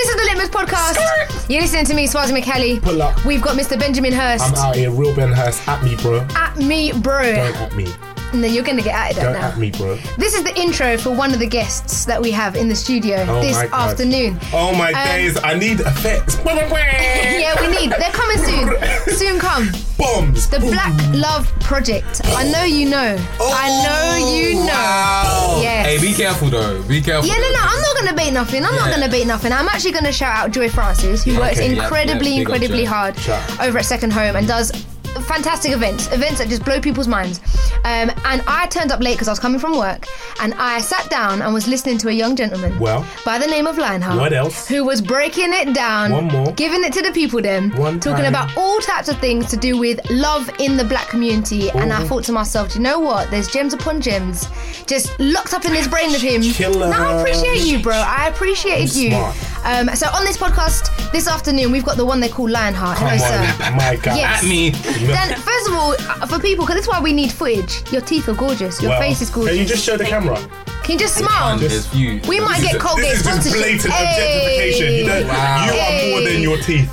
This is the Litmus Podcast. You're listening to me, Swarzy Macaly. Pull up. We've got Mr. Benjamin Hurst. I'm out here, real Ben Hurst. At me, bro. At me, bro. Don't at me. No, you're going to get at it Don't now. at me, bro. This is the intro for one of the guests that we have in the studio Oh this my God. afternoon. Oh my Um, days, I need effects. Yeah, we need. They're coming soon. Soon come. Bombs. The Black Love Project. I know you know. I know you know. wow. Yes. Hey, be careful though. Be careful. Yeah, no, no, I'm not going to bait nothing. I'm not Yeah. going to bait nothing. I'm actually going to shout out Joy Francis, who works Okay, yeah, incredibly, yeah, big up incredibly Joy. hard Shout. over at Second Home and does fantastic events, events that just blow people's minds. Um, and I turned up late because I was coming from work, and I sat down and was listening to a young gentleman Well. by the name of Lionheart. What else? Who was breaking it down, One more. giving it to the people, then One talking time. about all types of things to do with love in the black community. And I thought to myself, do you know what? There's gems upon gems just locked up in this brain of him. Killer. No, I appreciate you, bro. I appreciated I'm you. smart. Um, so on this podcast this afternoon, we've got the one they call Lionheart. Come Hello, on, sir. my God. Yes. At me. Then, first of all, uh, for people, because this is why we need footage. Your teeth are gorgeous. Your Well, face is gorgeous. Can you just show the camera? Can you just smile? There's few. We might get Colgate This is just sponsorship. blatant Hey. objectification. You, don't, Wow. you are more than your teeth.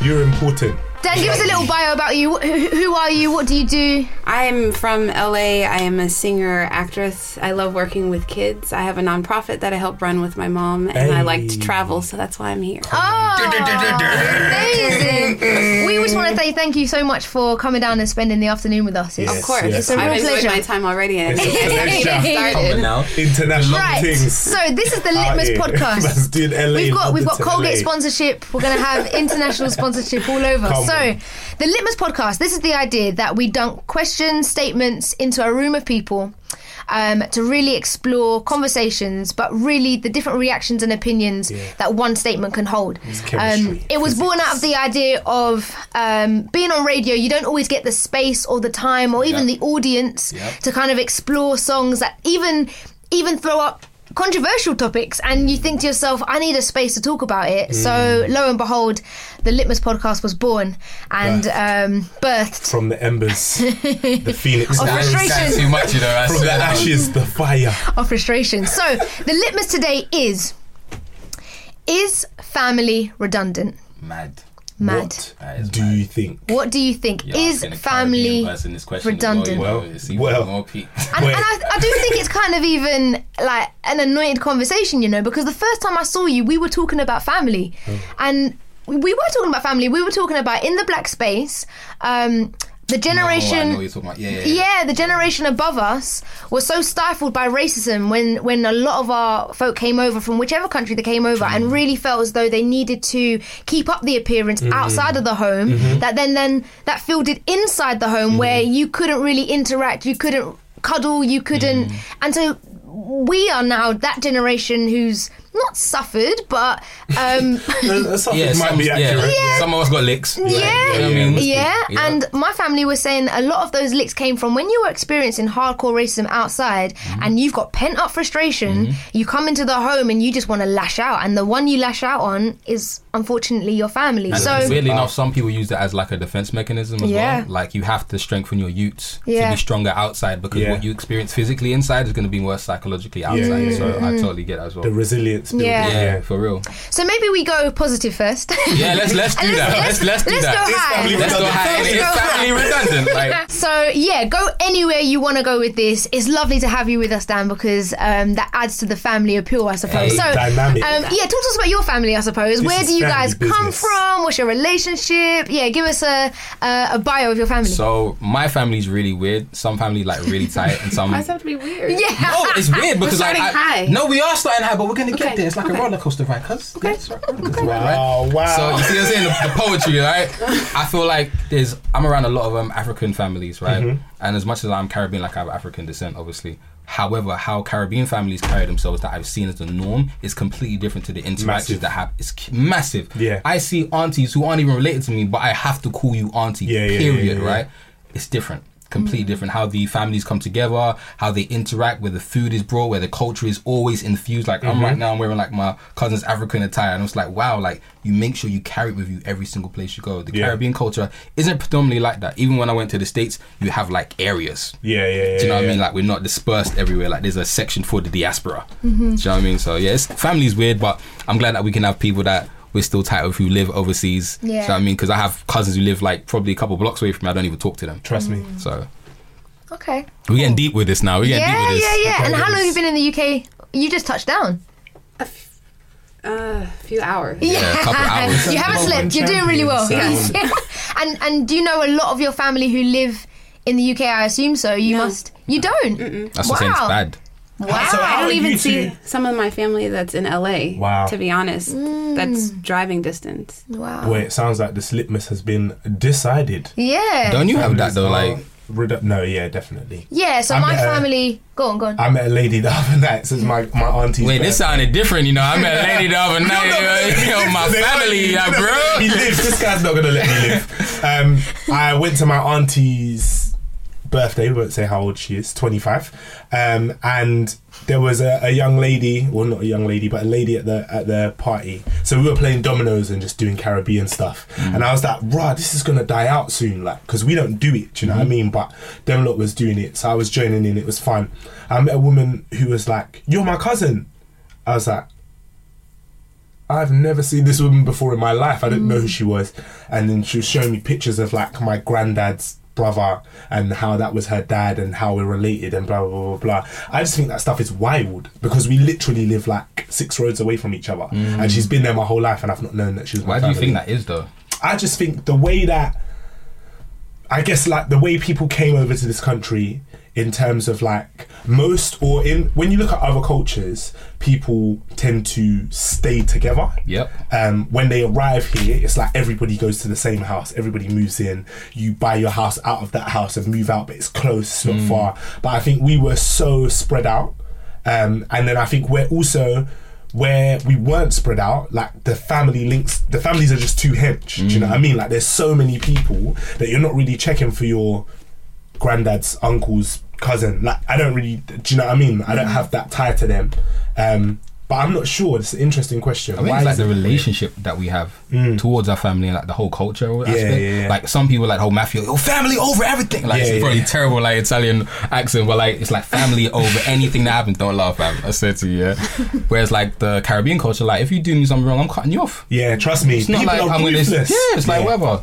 You're important. Dan, give us a little bio about you. Who, who are you? What do you do? I'm from LA. I am a singer, actress. I love working with kids. I have a nonprofit that I help run with my mom, and I like to travel, so that's why I'm here. Oh, amazing. we just want to say thank you so much for coming down and spending the afternoon with us. It's, Yes, Of course, yes. It's a real I've enjoyed pleasure. my time already, and It's a pleasure. Coming started. now. International Right. things. So this is the Out Litmus here. podcast. Let's do LA We've got we've got Colgate LA. sponsorship. We're going to have international sponsorship all over. Come so on. the Litmus podcast. This is the idea that we dunk questions, statements into a room of people. Um, to really explore conversations, but really the different reactions and opinions that one statement can hold. Um, it was born out of the idea of um, being on radio. You don't always get the space or the time or even Yep. the audience Yep. to kind of explore songs that even even throw up controversial topics and you think to yourself i need a space to talk about it Mm. so lo and behold the litmus podcast was born and Birthed. um, birthed From the embers, the phoenix. Of frustration. Too much, you know. From the ashes, the fire. of frustration so the litmus today is is family redundant Mad. Mad What do mad. you think? what do you think You're is family this question redundant Well, you Well, know, well. more peak. And, and I, I do think it's kind of even like an anointed conversation, you know, because the first time I saw you, we were talking about family, Oh. and we were talking about family. We were talking about in the black space. Um, the No, I know generation, what you're talking about. Yeah, yeah, yeah. yeah, the generation above us was so stifled by racism when when a lot of our folk came over from whichever country they came over Mm. and really felt as though they needed to keep up the appearance Mm-hmm. outside of the home that then then that filtered inside the home where Mm-hmm. you couldn't really interact you couldn't cuddle you couldn't Mm. and so we are now that generation who's not suffered but um Yeah, might some, be accurate. yeah. Some of us got licks. Yeah, You know what I mean? yeah, and my family was saying a lot of those licks came from when you were experiencing hardcore racism outside, Mm-hmm. and you've got pent up frustration. You come into the home and you just want to lash out, and the one you lash out on is unfortunately your family. And so weirdly enough, some people use that as like a defense mechanism as Yeah. well. Like you have to strengthen your utes Yeah. to be stronger outside because Yeah. what you experience physically inside is going to be worse psychologically outside. yeah, so Mm-hmm. I totally get that as well. The resilience confidence building. Yeah. Yeah, for real. So maybe we go positive first. Yeah, let's let's do And that. Let's let's do let's that. go high. family Let's go high. Let's It's family redundant. Like So yeah, go anywhere you want to go with this. It's lovely to have you with us, Dan, because um, that adds to the family appeal, I suppose. Hey, so dynamic. Um, yeah, talk to us about your family, I suppose. Where do you family guys come from? What's your relationship? Yeah, give us a a, a bio of your family. so, my family's really weird. Some family like really tight, and some. Why does that have to be weird? yeah. No, it's weird because like, starting I- high. No, we are starting high, but we're gonna get Okay, there. It's like okay. a roller coaster ride, cuz. Okay. Wow, wow. So you see what I'm saying? The, the poetry, right? I feel like there's I'm around a lot of um, African families, right? Mm-hmm. And as much as I'm Caribbean, like I have African descent, obviously. However, how Caribbean families carry themselves that I've seen as the norm is completely different to the interactions Massive. that have. It's massive. Yeah. I see aunties who aren't even related to me, but I have to call you auntie. Yeah, yeah, period. yeah, yeah, yeah. Right? It's different. Completely different. How the families come together, how they interact, where the food is brought, where the culture is always infused. Like I'm Mm-hmm. right now, I'm wearing like my cousin's African attire, and it's like, wow, like you make sure you carry it with you every single place you go. The Yeah. Caribbean culture isn't predominantly like that. Even when I went to the States, you have like areas. yeah, yeah, yeah. Do you know what yeah. I mean? Like we're not dispersed everywhere. Like there's a section for the diaspora. Do you know what I mean? So yeah, it's, family's weird, but I'm glad that we can have people that we're still tight with who live overseas. Do you know Yeah. what I mean? Because I have cousins who live like probably a couple blocks away from me. I don't even talk to them. Trust me. So Okay. we're getting deep with this now. We're getting Yeah, deep with yeah, this. yeah. And how long have you been in the UK? You just touched down. Uh, a few hours. Yeah, a couple hours. you haven't slept. You're doing really well. Champions. and and do you know a lot of your family who live in the UK? I assume so. You No. must. You don't. That's what I'm saying. It's Wow. bad. Wow. So I don't even you see some of my family that's in LA. Wow. To be honest, that's driving distance. wow. Boy, it sounds like this litmus has been decided. Yeah. Don't you have that though? Like are redu- no, yeah, definitely. Yeah. So I my met a- family. Go on. Go on. I met a lady the other night. Since my my auntie's Wait, this sounded different, you know. I met a lady the other night. yo, my family, not- yeah, they're not gonna let me bro. live. This guy's not gonna let me live. Um, I went to my auntie's birthday. We won't say how old she is. Twenty five. Um, and there was a, a young lady, well, not a young lady, but a lady at the at the party. So we were playing dominoes and just doing Caribbean stuff. Mm. And I was like, "Rah, this is gonna die out soon, like, because we don't do it. Do you know what I mm-hmm. mean?" But lot was doing it, so I was joining in. It was fun. I met a woman who was like, "You're my cousin." I was like, I've never seen this woman before in my life. I didn't know mm. who she was. And then she was showing me pictures of like my granddad's brother and how that was her dad and how we're related and blah blah blah blah. blah. I just think that stuff is wild because we literally live like six roads away from each other. Mm. And she's been there my whole life and I've not known that she was my Why do you think that is though? I just think the way that I guess like the way people came over to this country in terms of like most or in when you look at other cultures, people tend to stay together. Yep. Um, when they arrive here, it's like everybody goes to the same house, everybody moves in. You buy your house out of that house and move out, but it's close, it's not far. But I think we were so spread out, um, and then I think we're also where we weren't spread out, like the family links, the families are just too hench. Do you know what I mean? Like there's so many people that you're not really checking for your granddad's uncle's cousin. Like I don't really, do you know what I mean? I don't mm. have that tie to them. Um, but I'm not sure. It's an interesting question. I think Why it's like the it- relationship that we have mm. towards our family and like the whole culture aspect. yeah, yeah. Like some people like the whole mafia, oh family over everything. Like Yeah, it's yeah, probably yeah. terrible like Italian accent, but like it's like family over anything that happens. Don't laugh, fam. I said to you. Yeah. Whereas like the Caribbean culture, like if you do me something wrong, I'm cutting you off. Yeah, trust me. It's not people like I'm gonna. ruthless. Yeah, it's like Yeah. whatever.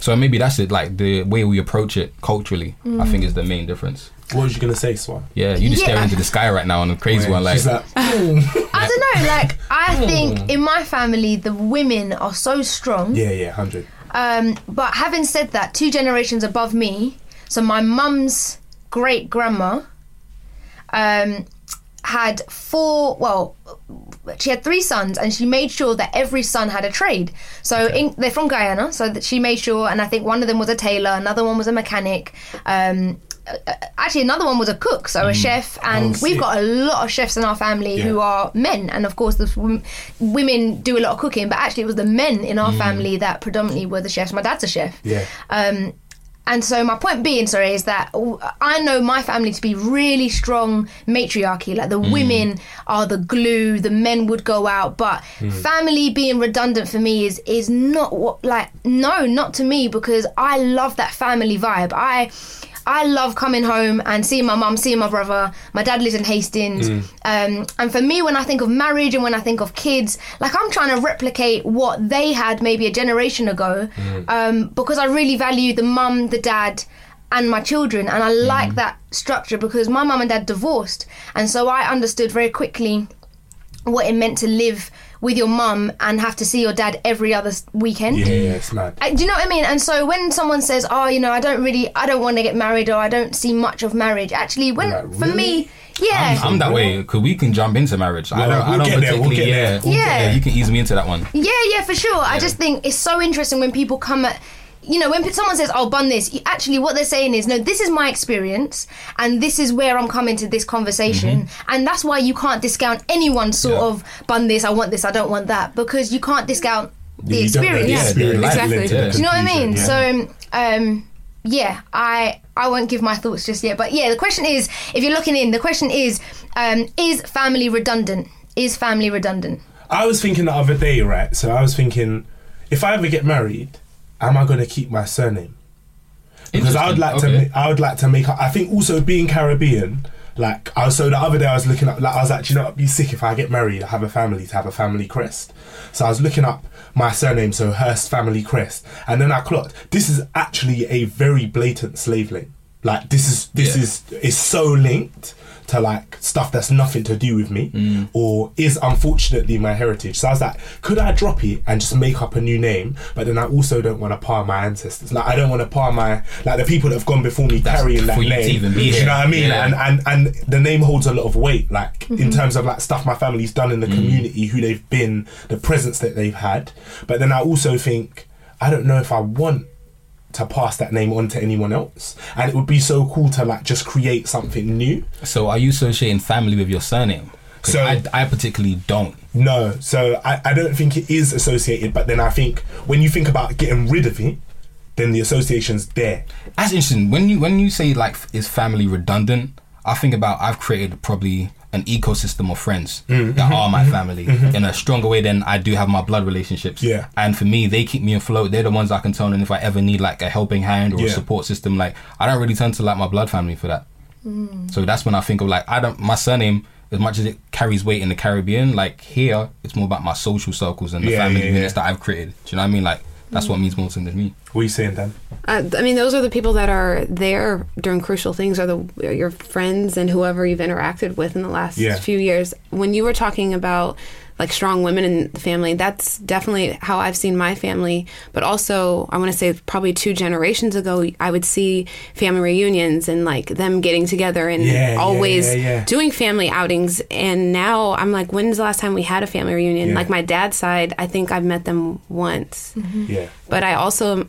So maybe that's it. Like the way we approach it culturally, I mm. think is the main difference. What was you gonna say, Swan? Yeah, you just Yeah. stare into the sky right now on a crazy one. Like, She's like, I don't know. Like I think in my family, the women are so strong. yeah, yeah, hundred. Um, but having said that, two generations above me, so my mum's great grandma um, had four, well, she had three sons and she made sure that every son had a trade. So in, they're from Guyana, so that she made sure, and I think one of them was a tailor, another one was a mechanic. Um, Uh, actually, another one was a cook, so a mm. chef, and Oh, we've got a lot of chefs in our family who are men, and of course, the w- women do a lot of cooking, but actually, it was the men in our mm. family that predominantly were the chefs. My dad's a chef. Yeah. Um, and so my point being, sorry, is that I know my family to be really strong matriarchy. Like the mm. women are the glue, the men would go out, but family being redundant for me is is not what like no, not to me because I love that family vibe. I I love coming home and seeing my mum, seeing my brother. My dad lives in Hastings. Mm. Um, and for me, when I think of marriage and when I think of kids, like I'm trying to replicate what they had maybe a generation ago Mm. um, because I really value the mum, the dad, and my children. And I like Mm. that structure because my mum and dad divorced. And so I understood very quickly what it meant to live with your mum and have to see your dad every other s- weekend. Yeah, yeah, it's mad. Uh, do you know what I mean? And so when someone says, "Oh, you know, I don't really, I don't want to get married, or I don't see much of marriage," actually, when Like, for me, yeah, I'm that way because we can jump into marriage. I Well, don't. We'll don't get there, we'll particularly. get there. yeah, We'll get there. You can ease me into that one. yeah, yeah, for sure. I just think it's so interesting when people come at. You know, when someone says, "I'll bun this," actually, what they're saying is, "No, this is my experience, and this is where I'm coming to this conversation, and that's why you can't discount anyone's sort Yeah. of bun this, I want this, I don't want that, because you can't discount the You experience." the Yeah, experience yeah, exactly. Yeah. Do you know what I mean? yeah. So, um, yeah, I I won't give my thoughts just yet. But yeah, the question is, if you're looking in, the question is, um, is family redundant? Is family redundant? I was thinking the other day, right? So I was thinking, if I ever get married, am I going to keep my surname? Because I would like Interesting. to, I would like to make. I think also being Caribbean, like I was. So the other day I was looking up, like I was like, "Do you know, it'd be sick if I get married, I have a family to have a family crest. So I was looking up my surname, so Hurst family crest, and then I clocked this is actually a very blatant slave link. Like this is this Yeah. is is so linked to like stuff that's nothing to do with me Mm. or is unfortunately my heritage. So I was like, could I drop it and just make up a new name? But then I also don't want to par my ancestors. Like I don't want to par my like the people that have gone before me That's carrying that for you to name. even be you here. know what I mean? Yeah. And and and the name holds a lot of weight, like in terms of like stuff my family's done in Mm. the community, who they've been, the presence that they've had. But then I also think I don't know if I want to pass that name on to anyone else. And it would be so cool to like just create something new. So are you associating family with your surname? So- I, I particularly don't. No, so I, I don't think it is associated, but then I think when you think about getting rid of it, then the association's there. That's interesting. When you when you say like is family redundant, I think about I've created probably an ecosystem of friends Mm, that mm-hmm, are my family in a stronger way than I do have my blood relationships. Yeah. And for me, they keep me afloat. They're the ones I can turn on if I ever need like a helping hand or a support system. Like I don't really turn to like my blood family for that. So that's when I think of like I don't my surname as much as it carries weight in the Caribbean, like here it's more about my social circles and the Yeah, family yeah, yeah. units that I've created. Do you know what I mean? Like that's what means more to me. What are you saying, Dan? Uh, I mean, those are the people that are there during crucial things, are the your friends and whoever you've interacted with in the last Yeah. few years. When you were talking about like strong women in the family, that's definitely how I've seen my family. But also, I want to say probably two generations ago, I would see family reunions and like them getting together and Yeah, yeah, always yeah, yeah. doing family outings. And now I'm like, when's the last time we had a family reunion? Yeah. Like my dad's side, I think I've met them once mm-hmm. Yeah. but I also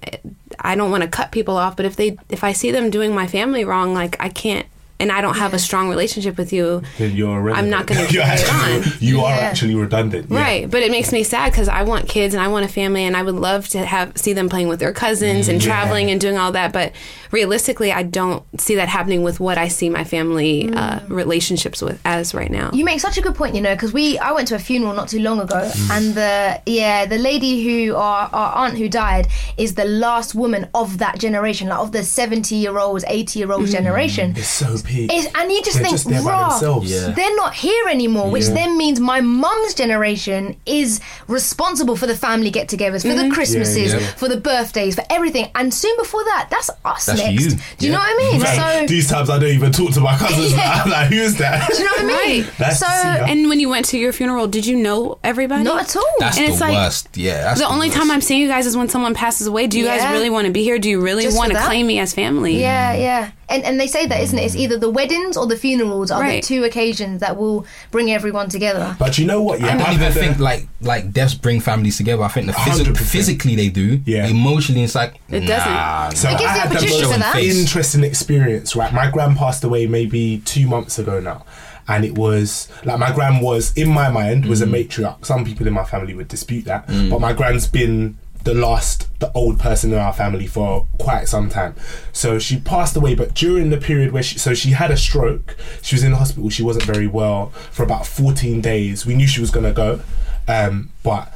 I don't want to cut people off. But if they if I see them doing my family wrong, like I can't, and I don't have a strong relationship with you, Then you're I'm not going to You're carry it actually- on. You are Yeah. actually redundant. yeah. Right, but it makes me sad because I want kids and I want a family and I would love to have see them playing with their cousins and Yeah. traveling and doing all that. But realistically, I don't see that happening with what I see my family uh, relationships with as right now. You make such a good point, you know, because we I went to a funeral not too long ago, Mm. and the yeah the lady who our, our aunt who died is the last woman of that generation, like of the seventy year olds, eighty year olds generation. It's so peak. It's, and you just They're think, just there by themselves. Yeah. they're not here anymore, which Yeah. then means my mum's generation is responsible for the family get togethers, for the mm-hmm. Christmases, Yeah, yeah. for the birthdays, for everything. And soon before that, that's us That's next. you. Do you know what I mean? Like, So, these times I don't even talk to my cousins. Yeah. I'm like, who's that? do you know what I mean? Right. That's so, to see her. And when you went to your funeral, did you know everybody? not at all. That's And the it's like- worst. Yeah. That's the only worst. time I'm seeing you guys is when someone passes away. Do you guys really want to be here? Do you really Just want to that? claim me as family? Yeah, yeah. And and they say that, isn't it? It's mm. either the weddings or the funerals are Right. the two occasions that will bring everyone together. But you know what? Yeah, I don't even had a- think like like deaths bring families together. I think the physi- physically they do. Yeah. Emotionally, it's like It doesn't. Nah, So It gives I the had the most for that. interesting experience, right? My grand passed away maybe two months ago now. And it was like my gran was in my mind was a mm. matriarch. Some people in my family would dispute that, mm. but my gran's been the last, the old person in our family for quite some time. So she passed away, but during the period where she, so she had a stroke. She was in the hospital. She wasn't very well for about 14 days. We knew she was gonna go, um, but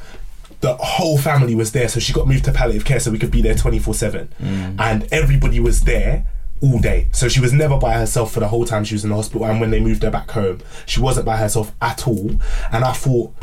the whole family was there, so she got moved to palliative care so we could be there 24 7. And everybody was there, all day. So she was never by herself for the whole time she was in the hospital. And when they moved her back home, she wasn't by herself at all. And I thought,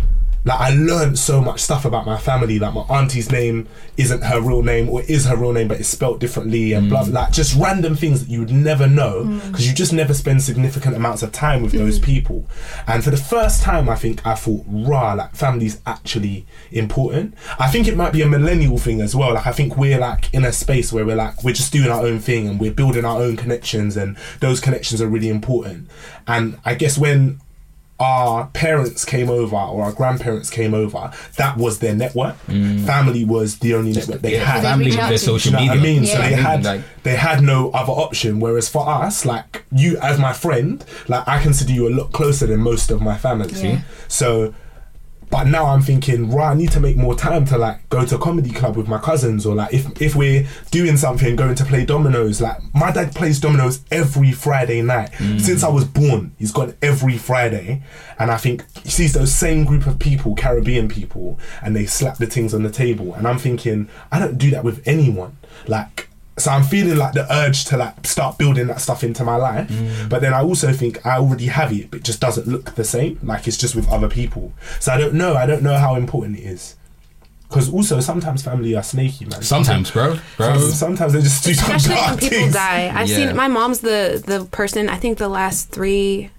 like, I learned so much stuff about my family. Like, my auntie's name isn't her real name, or is her real name, but it's spelt differently, and blah, mm. like, just random things that you would never know mm. because you just never spend significant amounts of time with those mm. people. And for the first time, I think I thought, rah, like, family's actually important. I think it might be a millennial thing as well. Like, I think we're like in a space where we're like, we're just doing our own thing and we're building our own connections, and those connections are really important. And I guess when our parents came over or our grandparents came over, that was their network. Mm. Family was the only network they Yeah, had. family reach with out their to. Do social you know media. I mean? So they mm, had Like- they had no other option. Whereas for us, like you as my friend, like I consider you a lot closer than most of my family. Yeah. So, but now I'm thinking, right, I need to make more time to like go to a comedy club with my cousins, or like if if we're doing something, going to play dominoes. Like my dad plays dominoes every Friday night mm. since I was born. He's gone every Friday, and I think he sees those same group of people, Caribbean people, and they slap the things on the table. And I'm thinking, I don't do that with anyone. Like so I'm feeling like the urge to like start building that stuff into my life. But then I also think I already have it, but it just doesn't look the same. Like it's just with other people. So I don't know. I don't know how important it is. Because also sometimes family are snaky, man. Sometimes, bro, bro. Sometimes, sometimes they just do some especially when people things. die. I've Yeah. seen my mom's the the person. I think the last three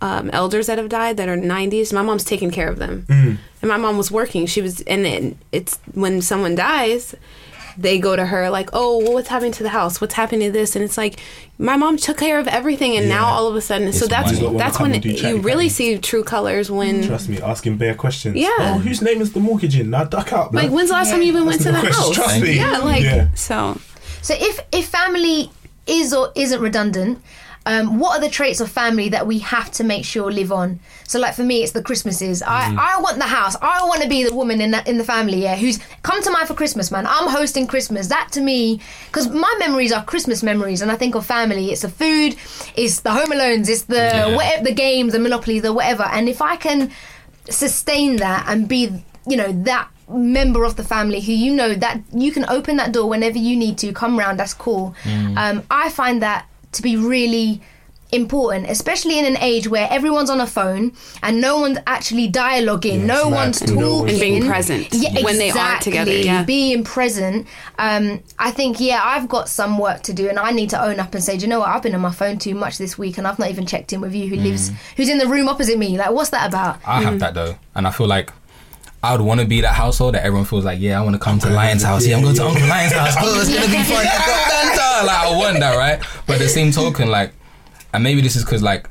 um, elders that have died that are 90s. My mom's taking care of them, Mm. and my mom was working. She was, and then it's when someone dies. They go to her like, "Oh, well, what's happening to the house? What's happening to this?" And it's like, my mom took care of everything, and now all of a sudden, so that's money. Wanna that's when and you really patty. see true colors when Trust me, asking bare questions. Yeah. Oh, whose name is the mortgage in? Now duck out. like blood. when's the last time you even went to the question. house? Trust me. Yeah, like Yeah. so. So if if family is or isn't redundant, um, what are the traits of family that we have to make sure live on? So like for me, it's the Christmases. I, I want the house. I want to be the woman in the, in the family, yeah, who's come to mine for Christmas, man. I'm hosting Christmas. That to me, because my memories are Christmas memories, and I think of family. It's the food, it's the Home Alones, it's the Yeah. whatever, the games, the Monopoly, the whatever. And if I can sustain that and be you know that member of the family who you know that you can open that door whenever you need to come round that's cool um, i find that to be really important especially in an age where everyone's on a phone and no one's actually dialoguing Yeah, no it's one's And no talking. And being present yeah, when they are together, exactly. yeah. being present. Um, i think yeah i've got some work to do and i need to own up and say do you know what? I've been on my phone too much this week and i've not even checked in with you who lives who's in the room opposite me. Like what's that about? I have that though, and I feel like I would want to be that household that everyone feels like, yeah, I want to come to Lion's house. Yeah, I'm going to Uncle Lion's house. Oh, it's gonna be fun. like I want that, right? But at the same token, like, and maybe this is because like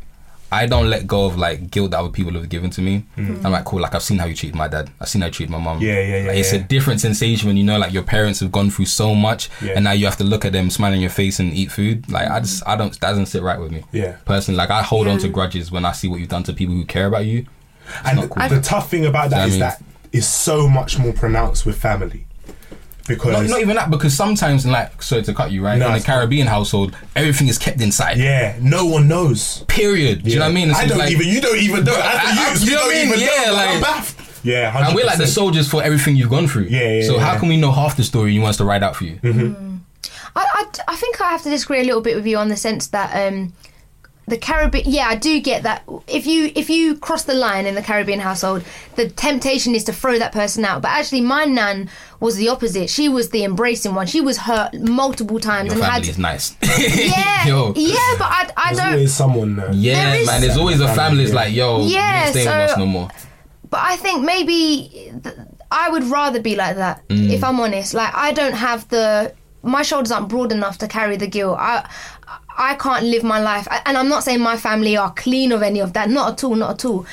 I don't let go of like guilt that other people have given to me. I'm like, cool. Like I've seen how you treat my dad. I've seen how you treat my mom. Mm. Yeah, yeah, yeah, Like, it's a different sensation when you know like your parents have gone through so much, Yeah. and now you have to look at them, smile on your face, and eat food. Like I just, I don't, that doesn't sit right with me. Yeah. Personally, like I hold on to grudges when I see what you've done to people who care about you. And not cool. the tough thing about that I is mean- that is so much more pronounced with family. Because Not, not even that, because sometimes, in like, sorry to cut you, right? No, in a. Caribbean household, everything is kept inside. yeah, no one knows. Period. Do you know what I mean? It's I just don't like, even. You don't even know. As I- the I- youths, you know what don't I mean? Yeah, know. like- I'm. Yeah, 100%. And we're like the soldiers for everything you've gone through. Yeah, yeah, So how can we know half the story and you want us to write out for you? I, I, I think I have to disagree a little bit with you on the sense that um, the Caribbean. Yeah, I do get that. If you if you cross the line in the Caribbean household, the temptation is to throw that person out. But actually, my nan was the opposite. She was the embracing one. She was hurt multiple times Your and family had. is nice. Yeah, Yo. yeah, but I, I There's don't. always someone there. Yeah, There is- man. There's always a family that's like, yo, Yeah, you ain't staying with so- us no more. But I think maybe th- I would rather be like that. If mm. I'm honest, like I don't have the my shoulders aren't broad enough to carry the guilt. I I can't live my life, and I'm not saying my family are clean of any of that. Not at all, not at all.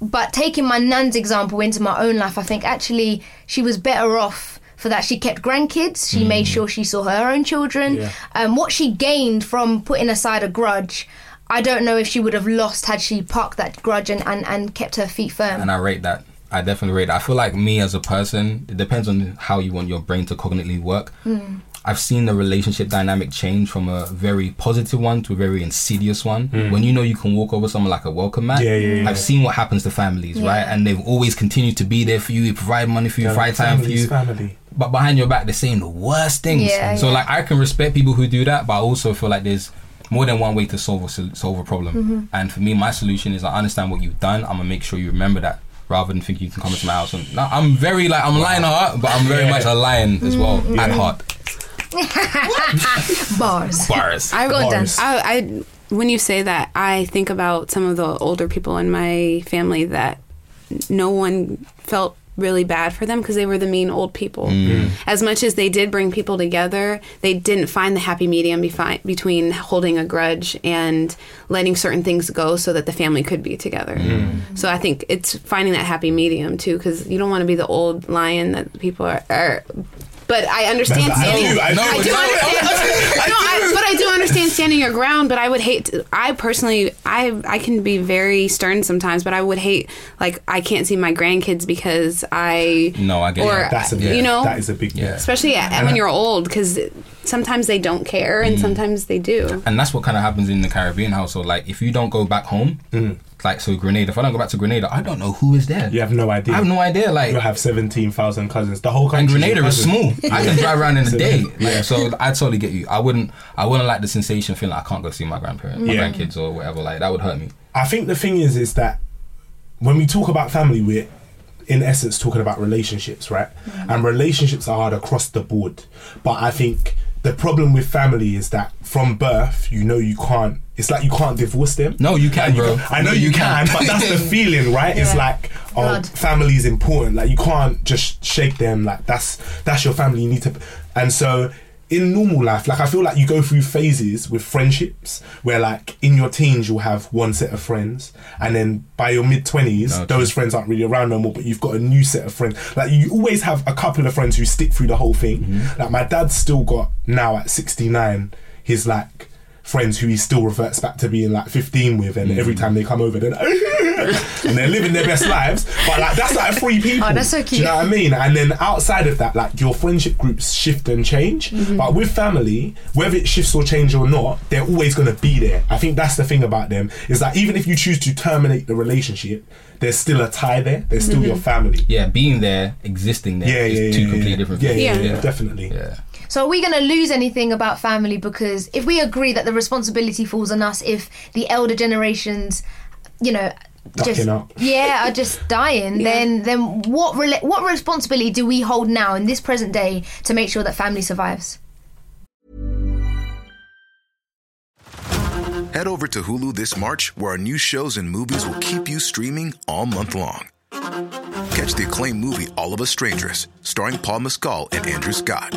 But taking my nan's example into my own life, I think actually she was better off for that. She kept grandkids. She made sure she saw her own children. Yeah. Um, what she gained from putting aside a grudge. I don't know if she would have lost had she parked that grudge and, and, and kept her feet firm. And I rate that. I definitely rate that. I feel like me as a person, it depends on how you want your brain to cognitively work. Hmm. I've seen the relationship dynamic change from a very positive one to a very insidious one. When you know you can walk over someone like a welcome mat. Yeah, yeah, yeah. I've seen what happens to families, right? And they've always continued to be there for you, provide money for you, provide time for you. family. but behind your back they're saying the worst things. Yeah, so yeah. like I can respect people who do that, but I also feel like there's more than one way to solve a solve a problem. Mm-hmm. And for me, my solution is I understand what you've done. I'm gonna make sure you remember that. Rather than thinking you can come into my house and no, I'm very like I'm lion heart, but I'm very Yeah. much a lion as well Mm-hmm. at heart. Bars. Bars. I, Go on, I, I when you say that, I think about some of the older people in my family that no one felt really bad for them because they were the mean old people. Mm. Mm. As much as they did bring people together, they didn't find the happy medium befi- between holding a grudge and letting certain things go so that the family could be together. Mm. So I think it's finding that happy medium too because you don't want to be the old lion that people are. are but I understand I standing. do, I I do. do No, understand. no, I, but I do understand standing your ground. But I would hate. To, I personally, I I can be very stern sometimes. But I would hate like I can't see my grandkids because I No, I get or you. That's a you know that is a big Yeah. especially at, when you're old because sometimes they don't care Mm. and sometimes they do. and that's what kind of happens in the Caribbean household. Like if you don't go back home, like so Grenada. If I don't go back to Grenada, I don't know who is there. You have no idea. I have no idea. Like You have seventeen thousand cousins. The whole country. and Grenada is small. I can drive around in a day. Like, so I totally get you. I wouldn't. I wouldn't like the sensation feeling like I can't go see my grandparents, my Yeah. grandkids, or whatever. Like that would hurt me. I think the thing is, is that when we talk about family, we're in essence talking about relationships, right? Mm-hmm. And relationships are hard across the board. But I think the problem with family is that from birth, you know, you can't. It's like you can't divorce them. No, you can, Like, bro. I know No, you, you can, can. but that's the feeling, right? It's like, oh, Blood. family is important. Like you can't just shake them. Like that's that's your family. You need to, and so in normal life, like I feel like you go through phases with friendships where, like in your teens, you'll have one set of friends, and then by your mid twenties, No, those friends aren't really around no more. But you've got a new set of friends. Like you always have a couple of friends who stick through the whole thing. Mm-hmm. Like my dad's still got now at sixty nine, his like friends who he still reverts back to being like 15 with and Mm. every time they come over then and they're living their best lives but like that's like three people Oh, that's so do you know what I mean and then outside of that like your friendship groups shift and change Mm-hmm. but with family whether it shifts or change or not they're always going to be there I think that's the thing about them is that even if you choose to terminate the relationship there's still a tie there there's still Mm-hmm. your family Yeah, being there, existing there, yeah is yeah, two yeah, completely yeah. different yeah, things. yeah, Yeah. yeah, definitely Yeah. So are we going to lose anything about family because if we agree that the responsibility falls on us if the elder generations, you know, just up. yeah, are just dying, then then what rela- what responsibility do we hold now in this present day to make sure that family survives? Head over to Hulu this March, where our new shows and movies will keep you streaming all month long. Catch the acclaimed movie All of Us Strangers, starring Paul Mescal and Andrew Scott.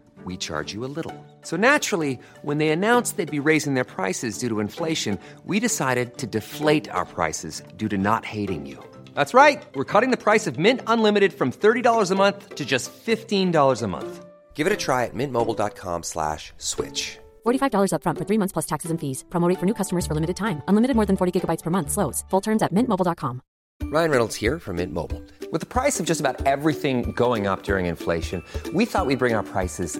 we charge you a little. So naturally, when they announced they'd be raising their prices due to inflation, we decided to deflate our prices due to not hating you. That's right. We're cutting the price of Mint Unlimited from $30 a month to just $15 a month. Give it a try at mintmobile.com slash switch. $45 upfront for three months plus taxes and fees. Promote rate for new customers for limited time. Unlimited more than 40 gigabytes per month. Slows. Full terms at mintmobile.com. Ryan Reynolds here from Mint Mobile. With the price of just about everything going up during inflation, we thought we'd bring our prices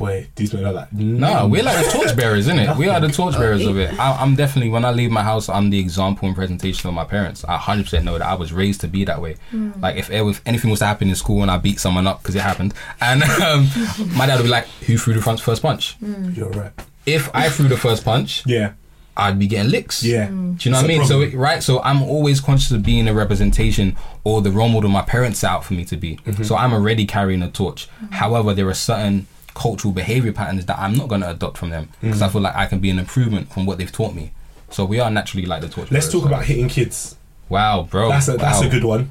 boy these men are like No, we're like the torchbearers, isn't it? We are the torchbearers of it. I, I'm definitely when I leave my house, I'm the example and presentation of my parents. I 100 percent know that I was raised to be that way. Like if, if anything was to happen in school and I beat someone up because it happened, and um, my dad would be like, "Who threw the front first punch?" you're right If I threw the first punch, yeah I'd be getting licks. Yeah. Do you know It's what I mean? So it, right, so I'm always conscious of being a representation or the role model my parents set out for me to be. Mm-hmm. So I'm already carrying a torch. However, there are certain cultural behavior patterns that I'm not going to adopt from them because I Mm. feel like I can be an improvement from what they've taught me. So we are naturally like the torch. Let's talk about hitting kids. Wow, bro. That's a that's a good one.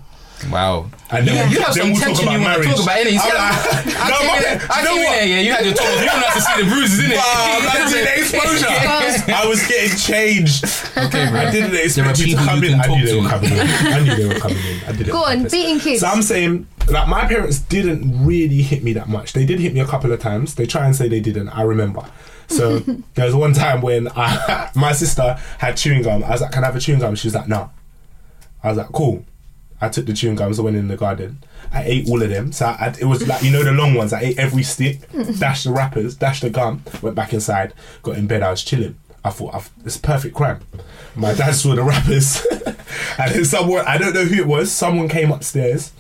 Wow. And then, Yeah, we, you have then some we'll talk tension about you want to talk about, innit? You see, I'm I- I no, came man, in I you know came in what? there, yeah, you had your 12. You don't have to see the bruises, innit? Wow, man, did the exposure. I was getting changed. Okay, bro. I didn't There expect you to come in. I knew they were coming in. I knew they were coming in. I did it. Go on on, beating kids. So I'm saying, like, my parents didn't really hit me that much. They did hit me a couple of times. They try and say they didn't. I remember. So there was one time when I, my sister had chewing gum. I was like, "Can I have a chewing gum?" She was like, "No." I was like, "Cool." I took the chewing gums. I went in the garden. I ate all of them. So I, it was like you know the long ones. I ate every stick, dashed the wrappers, dashed the gum. Went back inside, got in bed. I was chilling. I thought I've, it's perfect crime. My dad saw the wrappers, and then someone I don't know who it was. Someone came upstairs.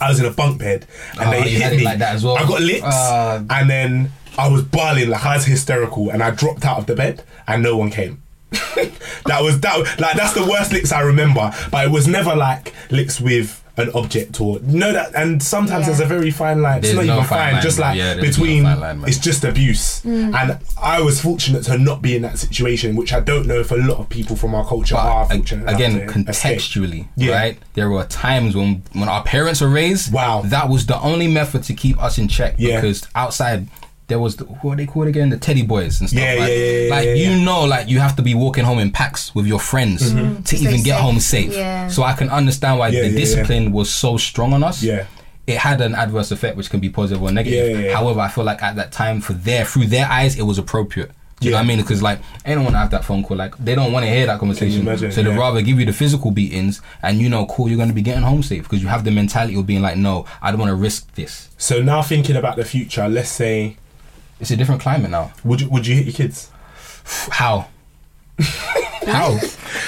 I was in a bunk bed, and Oh, they hit me. like that as well? I got licks, Uh, and then I was bawling like I was hysterical, and I dropped out of the bed, and no one came. that was that like that's the worst licks I remember, but it was never like licks with an object or no that and sometimes Yeah. there's a very fine line. There's it's not no even fine fine, line, just like Yeah, there's no between line, it's just abuse. Mm. And I was fortunate to not be in that situation, which I don't know if a lot of people from our culture are fortunate. again, contextually, Yeah. right? There were times when when our parents were raised. Wow. that was the only method to keep us in check. Yeah. Because outside, there was the, what are they called again? The teddy boys and stuff. Yeah, like, yeah, yeah, yeah, like yeah, you know, like you have to be walking home in packs with your friends Mm-hmm. to To even get safe. home safe. Yeah. So I can understand why Yeah, the yeah, yeah. discipline was so strong on us. Yeah. It had an adverse effect, which can be positive or negative. Yeah, yeah, yeah. However, I feel like at that time, for their through their eyes, it was appropriate. Do you know what I mean? Because like anyone have that phone call, like they don't want to hear that conversation, imagine? so they'd Yeah. rather give you the physical beatings, and you know, cool, you're going to be getting home safe because you have the mentality of being like, no, I don't want to risk this. So now thinking about the future, let's say, It's a different climate now. would you would you hit your kids? How? How?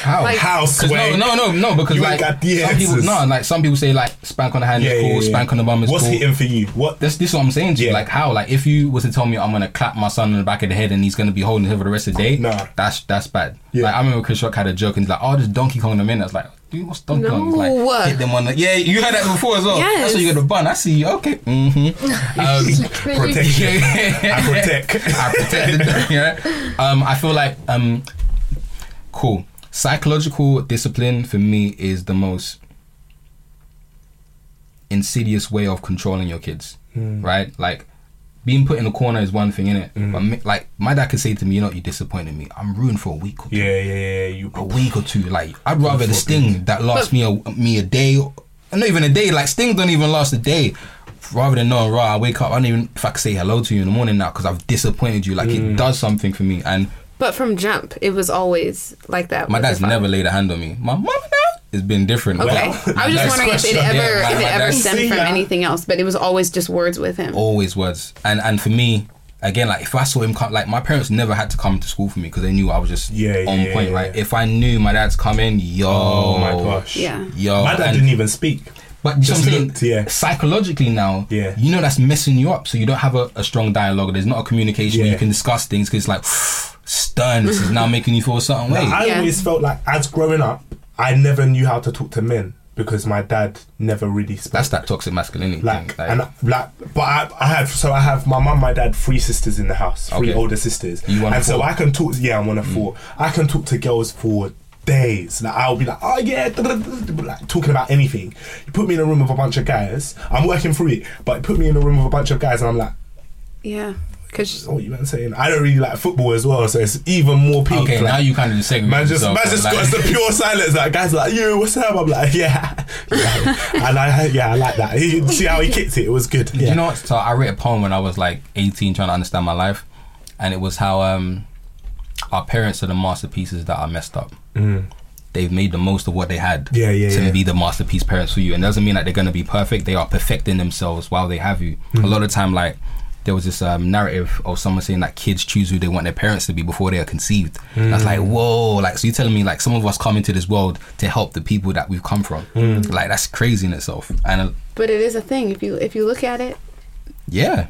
How? Like- How 'Cause sway? no, no, no, no. Because You like ain't got the some people, no, like some people say like spank on the hand Yeah, is cool, yeah, yeah. spank on the bum is What's cool. hitting for you? What? This, this is what I'm saying to you. Yeah. Like how? Like if you was to tell me I'm gonna clap my son in the back of the head and he's gonna be holding him for the rest of the day, Nah. that's that's bad. Yeah. Like I remember Chris Rock had a joke and he's like, "Oh, just Donkey Kong them in." I was like, "Dude, what's Donkey Kong?" He's No. Like, hit them on the yeah. You heard that before as well. Yes. That's what you got the bun. I see you. Okay. Mm-hmm. Um, Protection. I protect. I protected. yeah. Um, I feel like um, cool. Psychological discipline for me is the most insidious way of controlling your kids. Hmm. Right? Like being put in a corner is one thing, innit? But me, like my dad could say to me, "You know, you disappointed me. I'm ruined for a week or two. Yeah, yeah, yeah. You. A week or two. Like I'd rather the sting that lasts me a me a day, not even a day. Like stings don't even last a day. Rather than knowing, right, I wake up. I don't even if I could say hello to you in the morning now because I've disappointed you. Like Hmm. it does something for me. And But from jump, it was always like that. my dad's never laid a hand on me. My mom and dad has been different. Okay, Well, I was just dad's wondering if it ever, Yeah, my- if it ever dad's- stemmed from anything else, but it was always just words with him. always words, And and for me, again, like if I saw him come, like my parents never had to come to school for me because they knew I was just Yeah, yeah, on yeah, point, yeah, right? yeah. If I knew my dad's coming, yo, Oh my gosh. Yeah. yo, My dad and- didn't even speak. But you Just what I'm saying? looked, yeah. Psychologically now, Yeah. you know that's messing you up. So you don't have a, a strong dialogue. There's not a communication where you can discuss things because it's like stern. This is now making you feel a certain way. I Yeah. always felt like, as growing up, I never knew how to talk to men because my dad never really spoke. that's that toxic masculinity like, thing. and I- like, but I, I have so I have my mum, my dad, three sisters in the house, three Okay. older sisters, You one and so? Mm. I can talk. Yeah, I'm one of four. I can talk to girls for days. Like I'll be like, oh yeah, like talking about anything. You put me in a room with a bunch of guys. I'm working through it, but you put me in a room with a bunch of guys, and I'm like, Yeah, because what you been saying? I don't really like football as well, so it's even more peak. okay, like, now you kind of just segregate Man just, man just like- got the pure silence. Like guys like, "You, what's up?" I'm like, "Yeah,", yeah. and I, yeah, I like that. He, see how he kicked it? It was good. Yeah. You know what? So I wrote a poem when I was like 18, trying to understand my life, and it was how um, our parents are the masterpieces that are messed up. They've made the most of what they had Mm. Yeah, yeah, to yeah. be the masterpiece parents for you, and it doesn't mean that they're going to be perfect. They are perfecting themselves while they have you. Mm. A lot of time, like there was this um, narrative of someone saying that kids choose who they want their parents to be before they are conceived. That's Mm. like whoa, like so you're telling me like some of us come into this world to help the people that we've come from. Mm. Like that's crazy in itself, and uh, but it is a thing. If you if you look at it, yeah.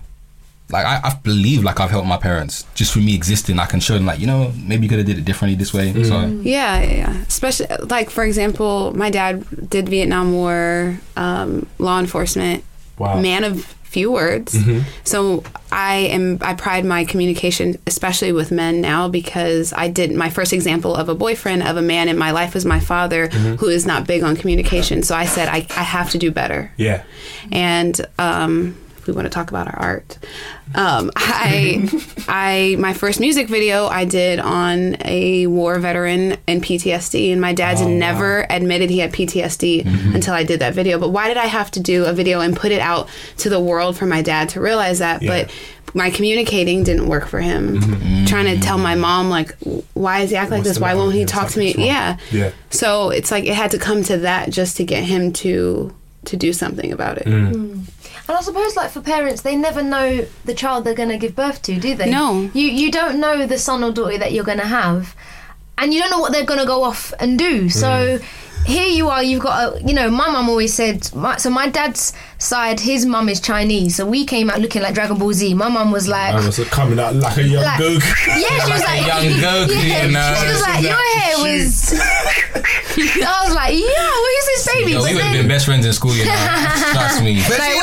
Like I, I believe like I've helped my parents just for me existing. I can show them like you know maybe you could have did it differently this way. So yeah, yeah, yeah. Especially like for example, my dad did Vietnam War, um, law enforcement, Wow. man of few words. So I am I pride my communication, especially with men now, because I did my first example of a boyfriend of a man in my life was my father, who is not big on communication. So I said I, I have to do better. Yeah. And um, if we want to talk about our art, um, I, I, my first music video I did on a war veteran and PTSD, and my dad's Oh, never admitted he had PTSD Mm-hmm. until I did that video. But why did I have to do a video and put it out to the world for my dad to realize that? Yeah. But my communicating didn't work for him. Mm-hmm. Trying to tell my mom like, why is he act like this? Why won't he talk to me? Yeah. Yeah. So it's like it had to come to that just to get him to to do something about it. Mm. And I suppose, like for parents, they never know the child they're going to give birth to, do they? No. You you don't know the son or daughter that you're going to have, and you don't know what they're going to go off and do. So mm. Here you are. You've got a. You know, my mum always said. My, so my dad's side, his mum is Chinese. So we came out looking like Dragon Ball Z. My mum was like. I was coming out like a young like- Goku. Yeah, she was Like like, young Goku, yeah, you know? She was like, your hair was. I was like, yeah, what is this baby? Yo, But we would have been best friends in school, you know. Trust me. Like,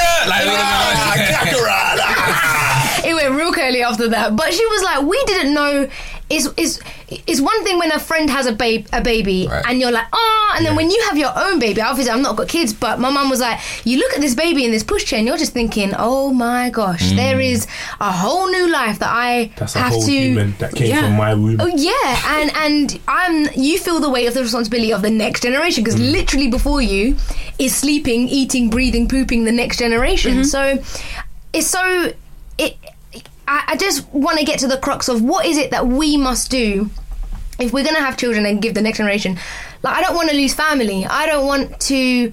ah, it went real curly after that. But she was like, we didn't know. It's, it's, it's one thing when a friend has a babe a baby Right. and you're like oh and then when you have your own baby obviously I've not got kids but my mum was like you look at this baby in this pushchair and you're just thinking oh my gosh there is a whole new life that I Mm. That's a have whole to human that came Yeah. from my womb. Oh yeah, and and I'm you feel the weight of the responsibility of the next generation because Mm. literally before you is sleeping, eating, breathing, pooping the next generation. So it's so it. I, I just want to get to the crux of what is it that we must do if we're gonna have children and give the next generation. Like I don't want to lose family. I don't want to.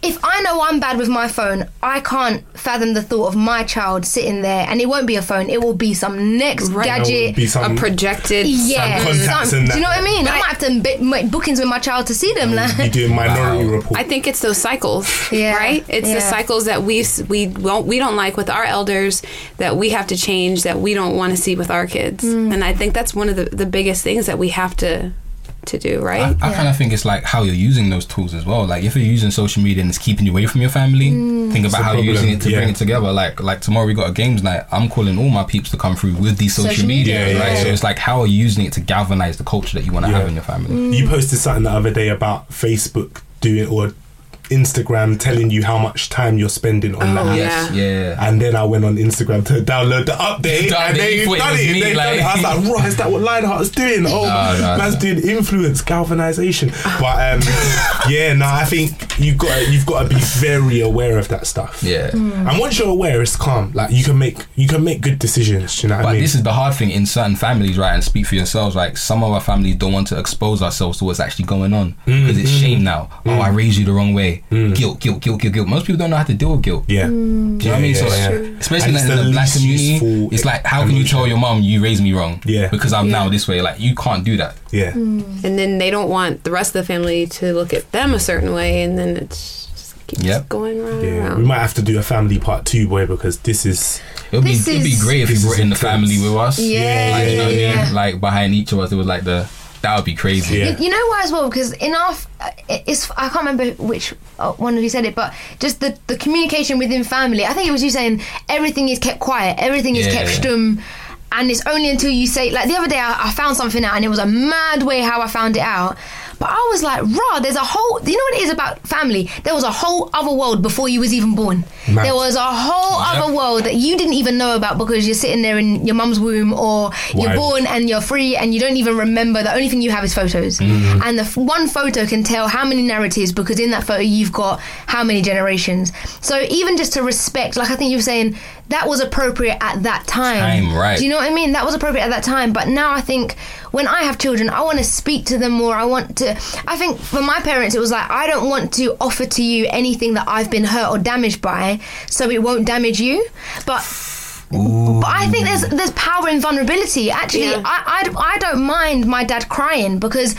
If I know I'm bad with my phone, I can't fathom the thought of my child sitting there, and it won't be a phone. It will be some next Right. There would gadget. be some, A projected Yeah, contacts some- do you know what I mean? I might have to bi- make bookings with my child to see them. Like, you doing minority report. I think it's those cycles, Yeah, right? It's the cycles that we we won't we don't like with our elders that we have to change that we don't want to see with our kids, Mm. and I think that's one of the, the biggest things that we have to to do, I, right? I kind of think it's like how you're using those tools as well. Like if you're using social media and it's keeping you away from your family, mm. think about a how you're using it to bring it together. Like like tomorrow we got a games night. I'm calling all my peeps to come through with these social, Social media, media, right? yeah. So it's like how are you using it to galvanize the culture that you want to Yeah. have in your family? Mm. You posted something the other day about Facebook doing or Instagram telling you how much time you're spending on that. Oh, Yes, Yeah. yeah. And then I went on Instagram to download the update, The and they you thought done it. me, They done like- it. I was like, "Right, is that what Lionheart's doing? Oh, No, no, man's no. doing influence galvanization." But um, yeah, no, I think you've got you've got to be very aware of that stuff. Yeah. and once you're aware, it's calm. Like you can make you can make good decisions. You know what But I mean? this is the hard thing in certain families, right? And speak for yourselves. Like some of our families don't want to expose ourselves to what's actually going on Mm, because it's shame now. Oh, I raised you the wrong way. Guilt, guilt, guilt, guilt, guilt. Most people don't know how to deal with guilt. yeah. Do you know what I mean? Yeah, so, yeah, especially And in it's the, the black community, it's like, how can you tell your mom you raised me wrong? Yeah. Because I'm now this way. Like, you can't do that. Yeah. Mm. and then they don't want the rest of the family to look at them a certain way, and then it's just keeps Yep. going round and Yeah, round. we might have to do a family part two, boy, because this is It would be, it'd be great if this you brought in the family with us. Yeah, Like, you know what I mean? yeah. Like, behind each of us, it was like the, that would be crazy. Yeah. You, you know why as well? Because in our, f- uh, it's I can't remember which uh, one of you said it, but just the the communication within family. I think it was you saying everything is kept quiet, everything is Yeah, kept yeah. stum, and it's only until you say like the other day I, I found something out and it was a mad way how I found it out. But I was like, raw, there's a whole, you know what it is about family? There was a whole other world before you was even born. Mad. There was a whole other world that you didn't even know about because you're sitting there in your mum's womb or you're Wild. born and you're free and you don't even remember. The only thing you have is photos. Mm-hmm. And the f- one photo can tell how many narratives because in that photo you've got how many generations. So even just to respect, like I think you were saying, that was appropriate at that time. Time, right. Do you know what I mean? That was appropriate at that time. But now I think when I have children, I want to speak to them more. I want to. I think for my parents, it was like I don't want to offer to you anything that I've been hurt or damaged by, so it won't damage you. But but I think there's there's power in vulnerability. Actually, Yeah. I, I I don't mind my dad crying because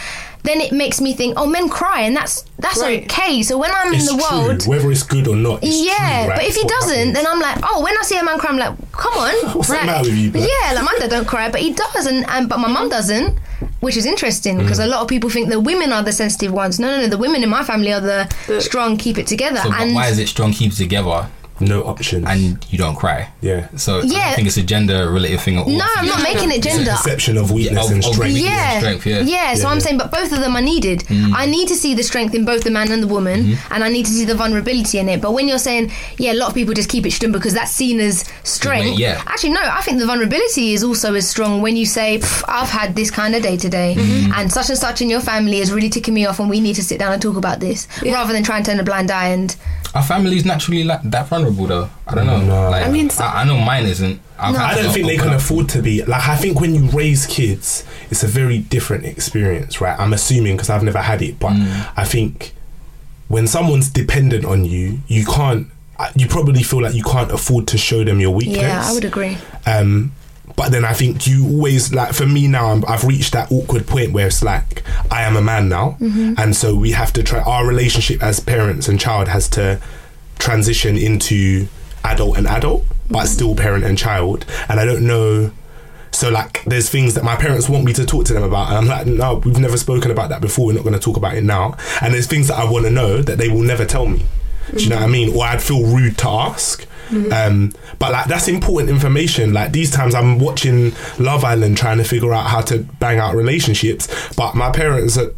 then it makes me think, oh, men cry, and that's that's Right. okay. So when I'm it's in the true, world. whether it's good or not. It's Yeah, true, right? but if he what doesn't, happens. then I'm like, oh, when I see a man cry, I'm like, come on, What's the matter with you, blood? Yeah, like my dad don't cry, but he does, and, and but my mum doesn't, which is interesting Mm. because a lot of people think the women are the sensitive ones. No, no, no, the women in my family are the, strong, keep it together. So, and why is it strong keep it together? No options. and you don't cry. yeah, So Yeah. I think it's a gender related thing. No, I'm not making it gender. perception of weakness of- and of strength. weakness. Yeah. strength, yeah. so Yeah. I'm saying, but both of them are needed. Mm. I need to see the strength in both the man and the woman, Mm-hmm. and I need to see the vulnerability in it. But when you're saying, yeah, a lot of people just keep it strong because that's seen as strength. Yeah. Actually, no, I think the vulnerability is also as strong when you say, I've had this kind of day today, Mm-hmm. and such and such in your family is really ticking me off, and we need to sit down and talk about this, rather than try and turn a blind eye and. Our family's naturally like that vulnerable though. I don't know. No. Like, I mean, so- I, I know mine isn't. I've I don't think they can up. afford to be like. I think when you raise kids, it's a very different experience, right? I'm assuming because I've never had it, but Mm. I think when someone's dependent on you, you can't. uh, You probably feel like you can't afford to show them your weakness. Yeah, I would agree. Um, but then I think you always like for me now I'm, I've reached that awkward point where it's like I am a man now, and so we have to try. Our relationship as parents and child has to transition into adult and adult, but mm-hmm. still parent and child. And I don't know. So like, there's things that my parents want me to talk to them about, and I'm like, no, we've never spoken about that before. We're not going to talk about it now. And there's things that I want to know that they will never tell me. Do you know what I mm-hmm. mean? Or I'd feel rude to ask. Mm-hmm. Um, but like that's important information. Like these times, I'm watching Love Island, trying to figure out how to bang out relationships. But my parents, are,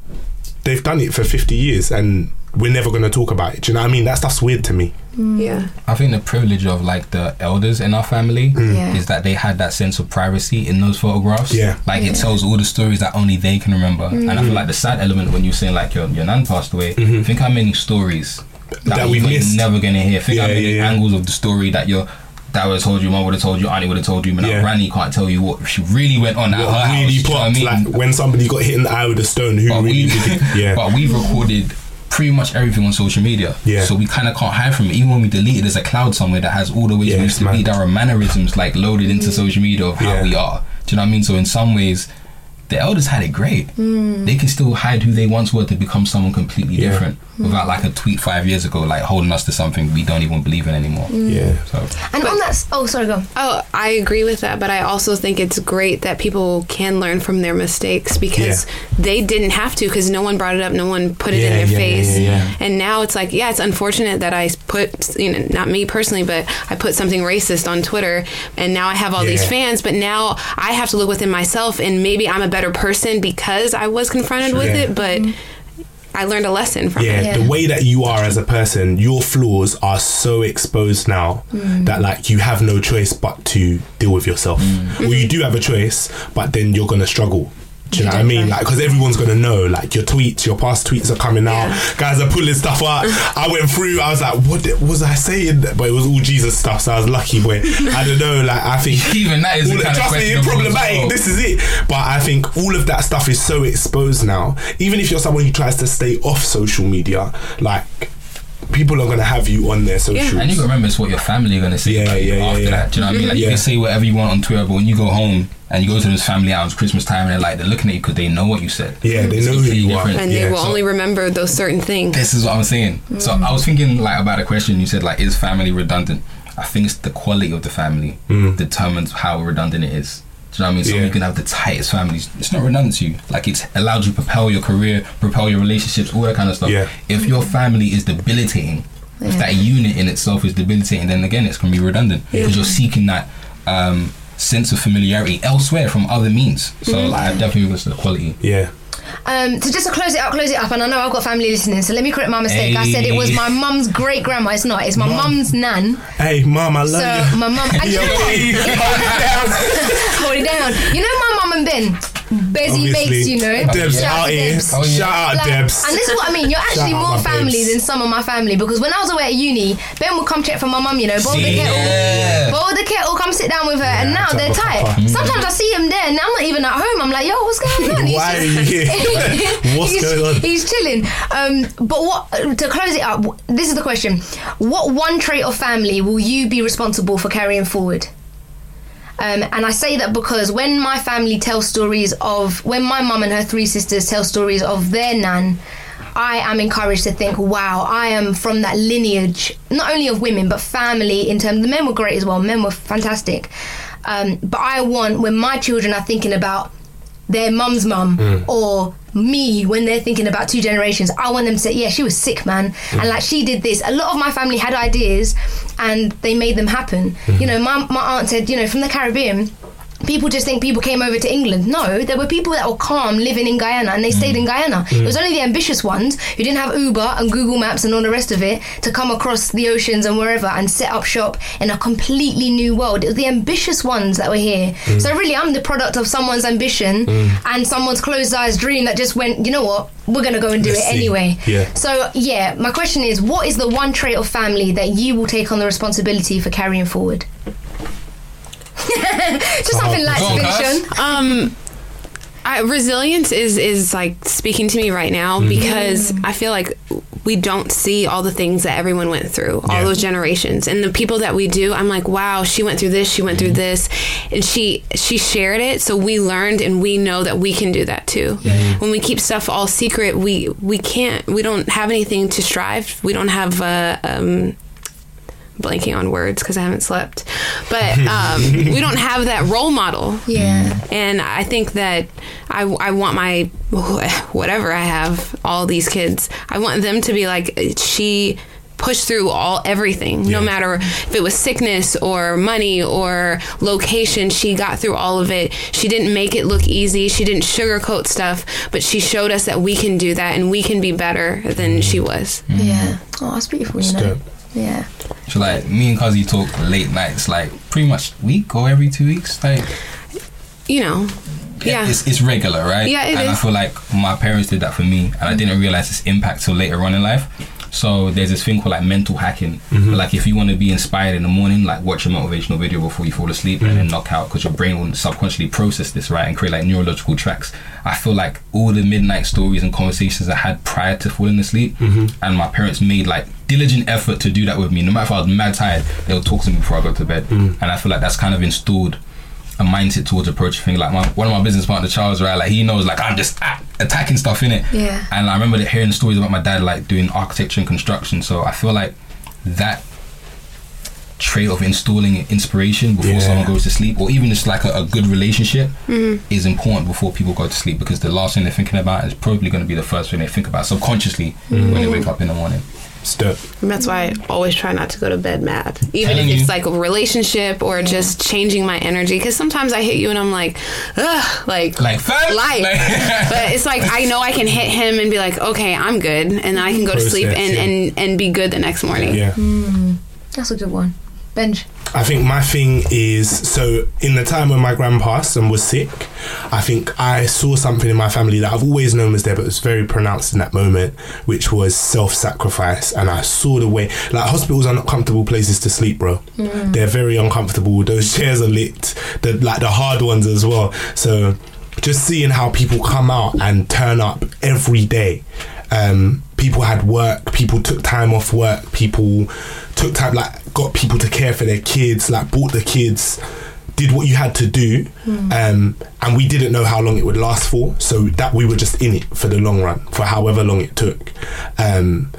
they've done it for 50 years, and we're never going to talk about it. Do you know what I mean? That stuff's weird to me. Mm. Yeah. I think the privilege of like the elders in our family mm. Yeah. is that they had that sense of privacy in those photographs. Yeah. Like it tells all the stories that only they can remember. And I mm. feel like the sad element when you're saying like your your nan passed away, mm-hmm. think how many stories that, That we've you're missed. never gonna hear. Think how Yeah, many yeah, yeah. angles of the story that your dad would have told you, mom would have told you, auntie would have told you, but now Yeah. granny can't tell you what she really went on at her What house. really you know what I mean? like when somebody got hit in the eye with a stone, who but really did it? Yeah. but we've recorded pretty much everything on social media. Yeah. So we kind of can't hide from it. Even when we delete it, there's a cloud somewhere that has all the ways Yeah, we used to be. There are mannerisms like loaded into social media of how Yeah. we are. Do you know what I mean? So in some ways, the elders had it great. Mm. They can still hide who they once were to become someone completely Yeah. different mm. without like a tweet five years ago, like holding us to something we don't even believe in anymore. Mm. yeah. So And on that, oh, sorry, go. Oh, I agree with that, but I also think it's great that people can learn from their mistakes because they didn't have to because no one brought it up, no one put it Yeah, in their yeah, face. yeah, yeah. And now it's like, yeah, it's unfortunate that I put, you know, not me personally, but I put something racist on Twitter and now I have all these fans, but now I have to look within myself and maybe I'm a better person because I was confronted with Yeah. it, but mm-hmm. I learned a lesson from Yeah, it. Yeah. the way that you are as a person, your flaws are so exposed now mm. that like you have no choice but to deal with yourself. Mm. Or you do have a choice, but then you're gonna struggle. Do you know what I mean? Like, because everyone's gonna know, like your tweets, your past tweets are coming out. Yeah. Guys are pulling stuff out. I went through. I was like, what was I saying? But it was all Jesus stuff, so I was lucky. But I don't know. Like, I think Even that is all the the- kind of trust me, problematic. well. This is it. But I think all of that stuff is so exposed now. Even if you're someone who tries to stay off social media, like people are gonna have you on their socials. And you gotta remember, it's what your family are gonna say Yeah, about you yeah, yeah, after yeah. that. Do you know what I mean? Like you can say whatever you want on Twitter, but when you go home and you go to those family outings, Christmas time, and they're like they're looking at you because they know what you said. Yeah, they know who completely you are. And Yeah, they will so- only remember those certain things. This is what I'm saying. So mm. I was thinking like about a question you said like is family redundant? I think it's the quality of the family mm. determines how redundant it is. Do you know what I mean? So. Yeah. you can have the tightest families. It's not redundant to you. Like it's allowed you to propel your career, propel your relationships, all that kind of stuff. Yeah. If your family is debilitating, if that unit in itself is debilitating, then again it's gonna be redundant because you're seeking that um, sense of familiarity elsewhere from other means. So like, I definitely was the quality. Yeah. Um, so just to close it up, close it up, and I know I've got family listening, so let me correct my mistake. I said it was my mum's great grandma. It's not. It's my mum's nan. Hey, mum, I love So you. my mum. And you Yo, know what? hey, hold it down. Hold it down. You know my mum and Ben. Bezzy. Bakes, you know. Debs Shout out here. Debs. Oh, yeah. Shout out, Like, Debs. And this is what I mean. You're actually more family babes. than some of my family because when I was away at uni, Ben would come check for my mum, you know, boil the kettle, Yeah. boil the kettle, come sit down with her, and now they're tight. papa. Sometimes I see him there, and I'm not even at home. I'm like, yo, what's going on? He's Why are you here? What's he's, going on? He's chilling. Um, but what to close it up? This is the question: What one trait of family will you be responsible for carrying forward? Um, and I say that because when my family tells stories of when my mum and her three sisters tell stories of their nan, I am encouraged to think, wow, I am from that lineage, not only of women but family. In terms, the men were great as well. Men were fantastic. Um, but I want when my children are thinking about their mum's mum hmm. or me when they're thinking about two generations. I want them to say, yeah, she was sick, man. Hmm. And like she did this. A lot of my family had ideas and they made them happen. Hmm. You know, my, my aunt said, you know, from the Caribbean, people just think people came over to England. No, there were people that were calm living in Guyana and they stayed in Guyana. Mm. It was only the ambitious ones who didn't have Uber and Google Maps and all the rest of it to come across the oceans and wherever and set up shop in a completely new world. It was the ambitious ones that were here. Mm. So really, I'm the product of someone's ambition mm. and someone's closed eyes dream that just went, you know what, we're going to go and do Let's it see. anyway. Yeah. So, yeah, my question is what is the one trait of family that you will take on the responsibility for carrying forward? Just something light Go on, to finish on. Um, I, resilience is is like speaking to me right now Mm-hmm. because I feel like we don't see all the things that everyone went through, all Yeah. those generations, and the people that we do. I'm like, wow, she went through this, she went Mm-hmm. through this, and she she shared it, so we learned, and we know that we can do that too. When we keep stuff all secret, we we can't, we don't have anything to strive. We don't have uh, um, blanking on words because I haven't slept, but um, we don't have that role model. Yeah. And I think that I, I want my whatever I have, all these kids, I want them to be like she pushed through all everything, no matter if it was sickness or money or location. She got through all of it. She didn't make it look easy. She didn't sugarcoat stuff, but she showed us that we can do that and we can be better than she was. Yeah. Oh, that's beautiful, you know? Yeah. So like me and Kazi talk late nights, like pretty much week or every two weeks. Like You know, yeah. it's, it's regular, right? Yeah, it and I feel like my parents did that for me, and I didn't realize its impact till later on in life. So there's this thing called like mental hacking. Mm-hmm. Like if you want to be inspired in the morning, like watch a motivational video before you fall asleep and then knock out because your brain will subconsciously process this right and create like neurological tracks. I feel like all the midnight stories and conversations I had prior to falling asleep, mm-hmm. and my parents made like diligent effort to do that with me. No matter if I was mad tired, they'll talk to me before I go to bed, mm. and I feel like that's kind of installed a mindset towards approaching things. Like my one of my business partner Charles, right? Like he knows like I'm just ah, attacking stuff in it. Yeah. And I remember hearing stories about my dad like doing architecture and construction. So I feel like that trait of installing inspiration before Yeah. someone goes to sleep, or even just like a, a good relationship, is important before people go to sleep because the last thing they're thinking about is probably going to be the first thing they think about subconsciously when they wake up in the morning. It's dope. And that's why I always try not to go to bed mad, even Telling if it's you. like a relationship or just changing my energy. Because sometimes I hit you and I'm like, ugh, like, Like fam, life. Like- but it's like I know I can hit him and be like, okay, I'm good, and then I can go to sleep and, yeah. and and be good the next morning. Yeah. Mm. That's a good one. Benj. I think my thing is so in the time when my grand passed and was sick, I think I saw something in my family that I've always known was there, but it was very pronounced in that moment, which was self sacrifice. And I saw the way, like, hospitals are not comfortable places to sleep, bro. They're very uncomfortable. Those chairs are lit, the, like the hard ones as well. So just seeing how people come out and turn up every day. Um, people had work, people took time off work, people took time, like, got people to care for their kids, like, bought the kids, did what you had to do. Um, and we didn't know how long it would last for, so that we were just in it for the long run, for however long it took. Um,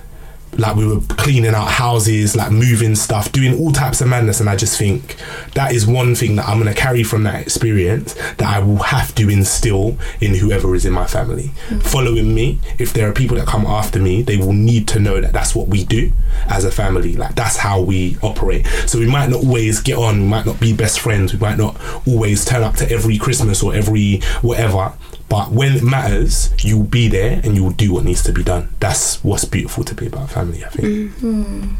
like we were cleaning out houses, like moving stuff, doing all types of madness. And I just think that is one thing that I'm going to carry from that experience that I will have to instill in whoever is in my family. Mm. Following me, if there are people that come after me, they will need to know that that's what we do as a family. Like that's how we operate. So we might not always get on, we might not be best friends, we might not always turn up to every Christmas or every whatever. But when it matters, you'll be there and you'll do what needs to be done. That's what's beautiful to be about family, I think. Mm-hmm.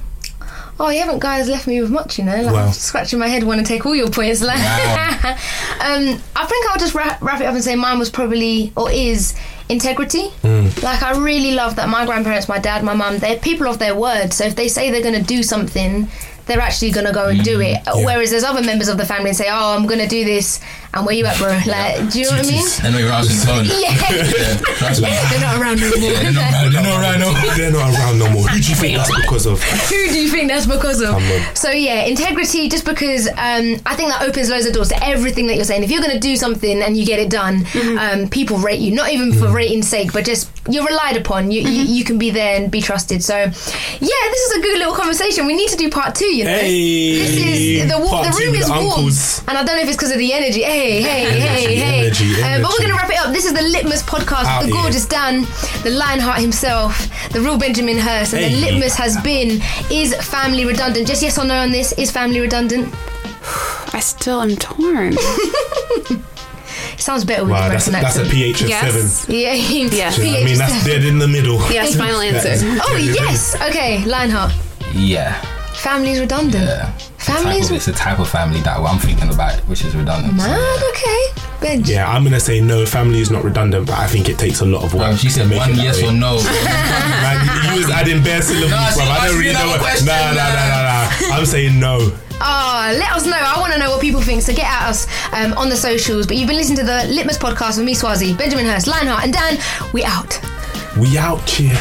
Oh, you haven't guys left me with much, you know. Like Wow. I'm scratching my head, want to take all your points. Like, Wow. um, I think I'll just wrap, wrap it up and say mine was probably or is integrity. Mm. Like I really love that my grandparents, my dad, my mum, they're people of their word. So if they say they're going to do something, they're actually going to go and do mm. it. Whereas there's other members of the family and say, "Oh, I'm going to do this," and where you at, bro? Like, do you know what I mean? And we're rousing tone. Yeah. Yeah. They're not around no more. They're not around- they're not around no more. They're not around no more. Who do you think that's because of? Who do you think that's because of? So yeah, integrity. Just because um, I think that opens loads of doors to everything that you're saying. If you're going to do something and you get it done, um, people rate you. Not even for rating's sake, but just you're relied upon. You, you you can be there and be trusted. So yeah, this is a good little conversation. We need to do part two. You know, Hey, this is the the room is the warm, uncles. and I don't know if it's because of the energy. Hey, Hey, hey, hey, Energy, hey. energy, Um, but we're going to wrap it up. This is the Litmus podcast Out with the here. gorgeous Dan, the Lionheart himself, the real Benjamin Hurst. And the Litmus has been Is family redundant? Just yes or no on this. Is family redundant? I still am torn. Sounds better with Wow, the that's a, that's a pH of Yes. seven. Yeah, Yes. Do you know what I mean, that's dead in the middle. yes, final answer. Oh, yes. Okay, Lionheart. Yeah. Family's redundant. Yeah. Family's Type of- it's the type of family that I'm thinking about, which is redundant. so, mad. yeah. Okay. Benj. Yeah, I'm gonna say no. Family is not redundant, but I think it takes a lot of work. Bro, she said one yes way. or no. Man, you was adding bare syllables, No, bro. I don't really know what. question, Nah, nah, nah. nah, nah, nah. I'm saying no. Oh, let us know. I want to know what people think. So get at us um, on the socials. But you've been listening to the Litmus podcast with me, Swarzy, Benjamin Hurst, Lionheart, and Dan. We out. We out here.